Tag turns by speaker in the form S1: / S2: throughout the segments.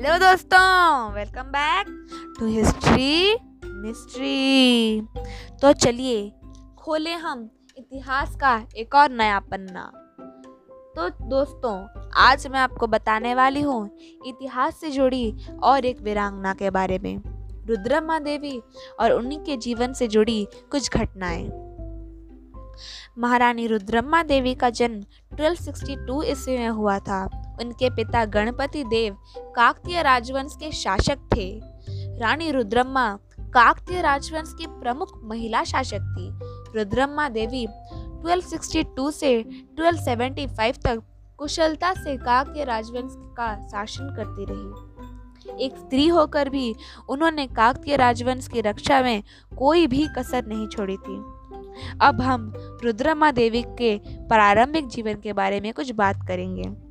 S1: Hello दोस्तों welcome back to history mystery तो चलिए, खोले हम इतिहास का एक और नया पन्ना। तो दोस्तों, आज मैं आपको बताने वाली हूँ इतिहास से जुड़ी और एक वीरांगना के बारे में। रुद्रमा देवी और उन्हीं के जीवन से जुड़ी कुछ घटनाएँ। महारानी रुद्रम्मा देवी का जन्म 1262 ईस्वी में हुआ था। उनके पिता गणपति देव काकतीय राजवंश के शासक थे। रानी रुद्रम्मा काकतीय राजवंश की प्रमुख महिला शासक थी। रुद्रम्मा देवी 1262 से 1275 तक कुशलता से काकतीय राजवंश का शासन करती रही। एक स्त्री होकर भी उन्होंने काकतीय राजवंश की रक्षा में कोई भी कसर नहीं छोड़ी थी। अब हम रुद्रमा देवी के प्रारंभिक जीवन के बारे में कुछ बात करेंगे।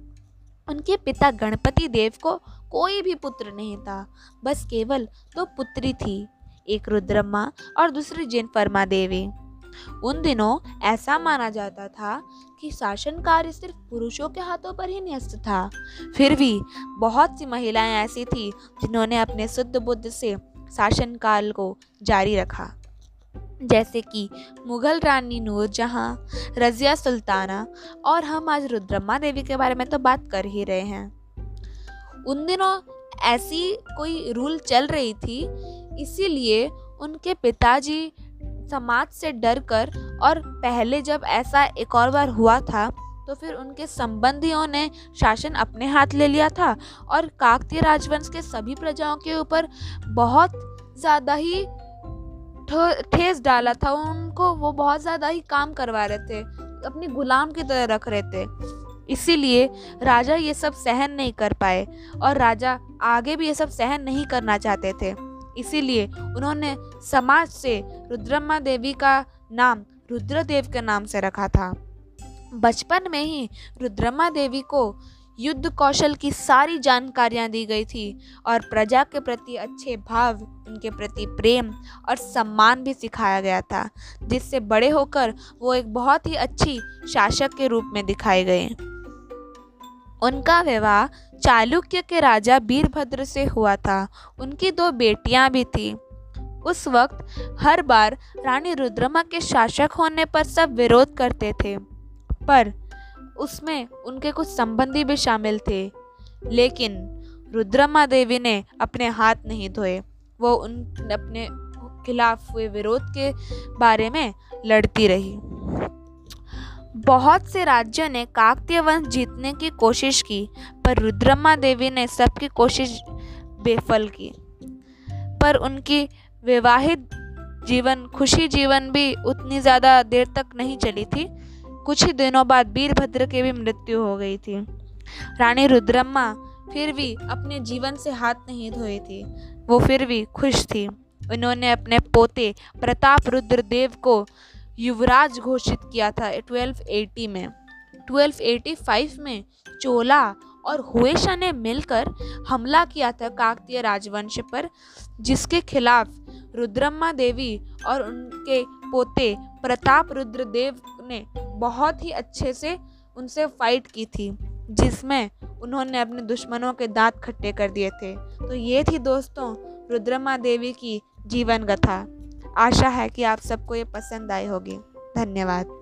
S1: उनके पिता गणपति देव को कोई भी पुत्र नहीं था, बस केवल दो तो पुत्री थी, एक रुद्रम्मा और दूसरी जिनफरमा देवी। उन दिनों ऐसा माना जाता था कि शासन कार्य सिर्फ़ पुरुषों के हाथों पर ही न्यस्त था। फिर भी बहुत सी महिलाएँ ऐसी थी जिन्होंने अपने शुद्ध बुद्ध से शासन काल को जारी रखा। जैसे कि मुगल रानी नूर जहाँ रजिया सुल्ताना और हम आज रुद्रम्मा देवी के बारे में तो बात कर ही रहे हैं। उन दिनों ऐसी कोई रूल चल रही थी, इसीलिए उनके पिताजी समाज से डर कर और पहले जब ऐसा एक और बार हुआ था तो फिर उनके संबंधियों ने शासन अपने हाथ ले लिया था और काकतीय राजवंश के सभी प्रजाओं के ऊपर बहुत ज़्यादा ही ठेस डाला था, उनको वो बहुत ज़्यादा ही काम करवा रहे थे, अपनी गुलाम की तरह रख रहे थे। इसीलिए राजा ये सब सहन नहीं कर पाए और राजा आगे भी ये सब सहन नहीं करना चाहते थे। इसीलिए उन्होंने समाज से रुद्रम्मा देवी का नाम रुद्रदेव के नाम से रखा था। बचपन में ही रुद्रम्मा देवी को युद्ध कौशल की सारी जानकारियाँ दी गई थी और प्रजा के प्रति अच्छे भाव, उनके प्रति प्रेम और सम्मान भी सिखाया गया था, जिससे बड़े होकर वो एक बहुत ही अच्छी शासक के रूप में दिखाए गए। उनका विवाह चालुक्य के राजा वीरभद्र से हुआ था। उनकी दो बेटियाँ भी थीं। उस वक्त हर बार रानी रुद्रमा के शासक होने पर सब विरोध करते थे। पर उसमें उनके कुछ संबंधी भी शामिल थे। लेकिन रुद्रमा देवी ने अपने हाथ नहीं धोए। वो उन, अपने खिलाफ हुए विरोध के बारे में लड़ती रही। बहुत से राज्यों ने काकतीय वंश जीतने की कोशिश की, पर रुद्रमा देवी ने सबकी कोशिश बेफल की। पर उनकी विवाहित जीवन, खुशी जीवन भी उतनी ज़्यादा देर तक नहीं चली थी। कुछ ही दिनों बाद वीरभद्र की भी मृत्यु हो गई थी। रानी रुद्रम्मा फिर भी अपने जीवन से हाथ नहीं धोए थी। वो फिर भी खुश थी। उन्होंने अपने पोते प्रताप रुद्रदेव को युवराज घोषित किया था 1280 में। 1285 में चोला और हुएशा ने मिलकर हमला किया था काकतीय राजवंश पर, जिसके खिलाफ रुद्रम्मा देवी और उनके पोते प्रताप रुद्रदेव ने बहुत ही अच्छे से उनसे फाइट की थी, जिसमें उन्होंने अपने दुश्मनों के दांत खट्टे कर दिए थे। तो ये थी दोस्तों रुद्रमा देवी की जीवन कथा। आशा है कि आप सबको ये पसंद आई होगी। धन्यवाद।